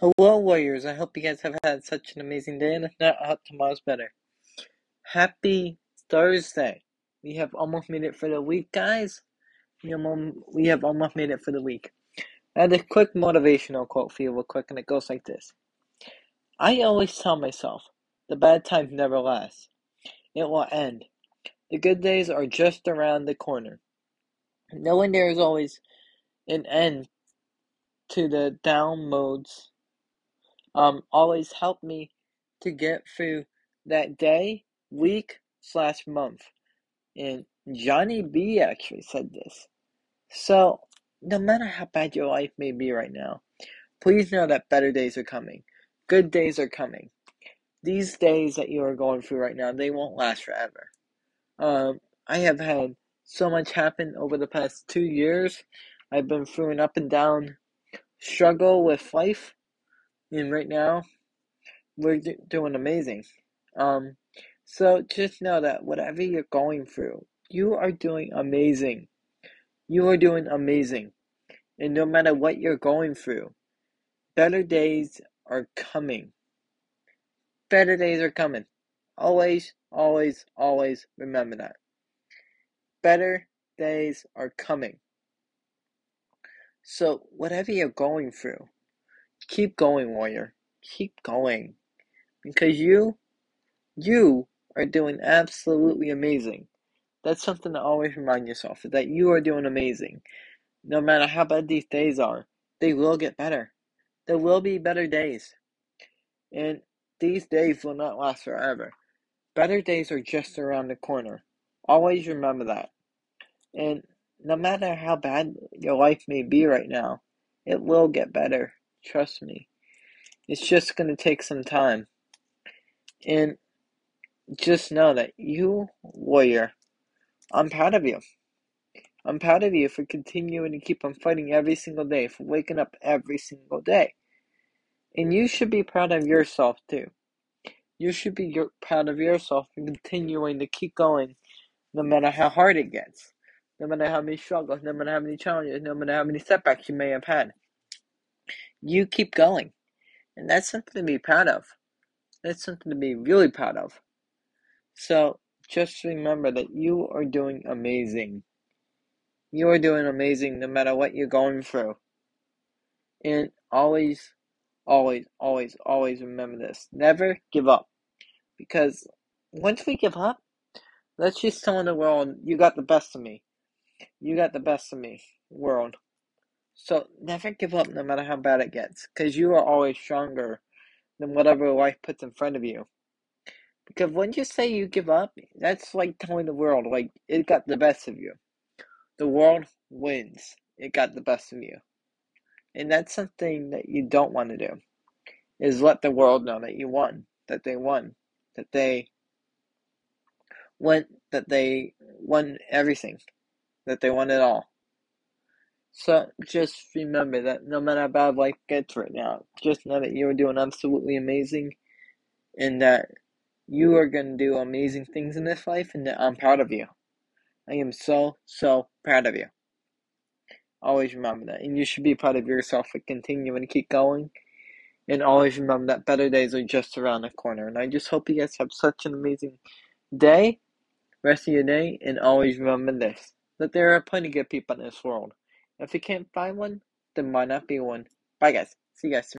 Hello, Warriors. I hope you guys have had such an amazing day, and if not, I hope tomorrow's better. Happy Thursday. We have almost made it for the week, guys. We have almost made it for the week. Had a quick motivational quote for you, real quick, and it goes like this I always tell myself, the bad times never last. It will end. The good days are just around the corner. Knowing there is always an end to the down modes um, always helped me to get through that day, week, slash month. And Johnny B actually said this. So, no matter how bad your life may be right now, please know that better days are coming. Good days are coming. These days that you are going through right now, they won't last forever. Um, I have had so much happen over the past two years. I've been through an up and down struggle with life and right now we're doing amazing. Um, so just know that whatever you're going through, you are doing amazing. You are doing amazing. And no matter what you're going through, better days are coming. Better days are coming. Always, always, always remember that. Better days are coming. So, whatever you're going through, keep going, warrior. Keep going. Because you, you are doing absolutely amazing. That's something to always remind yourself that you are doing amazing. No matter how bad these days are, they will get better. There will be better days. And these days will not last forever. Better days are just around the corner. Always remember that. And no matter how bad your life may be right now, it will get better. Trust me. It's just going to take some time. And just know that you, warrior, I'm proud of you. I'm proud of you for continuing to keep on fighting every single day, for waking up every single day. And you should be proud of yourself too. You should be proud of yourself for continuing to keep going no matter how hard it gets, no matter how many struggles, no matter how many challenges, no matter how many setbacks you may have had. You keep going. And that's something to be proud of. That's something to be really proud of. So just remember that you are doing amazing. You are doing amazing no matter what you're going through. And always, always, always, always remember this. Never give up. Because once we give up, that's just telling the world, you got the best of me. You got the best of me, world. So never give up no matter how bad it gets. Because you are always stronger than whatever life puts in front of you. Because when you say you give up, that's like telling the world, like, it got the best of you. The world wins. It got the best of you. And that's something that you don't want to do. Is let the world know that you won. That they won. That they went that they won everything. That they won it all. So just remember that no matter how bad life gets right now, just know that you are doing absolutely amazing and that you are going to do amazing things in this life and that I'm proud of you. I am so, so proud of you. Always remember that. And you should be proud of yourself for continuing to keep going. And always remember that better days are just around the corner. And I just hope you guys have such an amazing day, rest of your day, and always remember this that there are plenty of good people in this world. If you can't find one, then might not be one? Bye, guys. See you guys soon.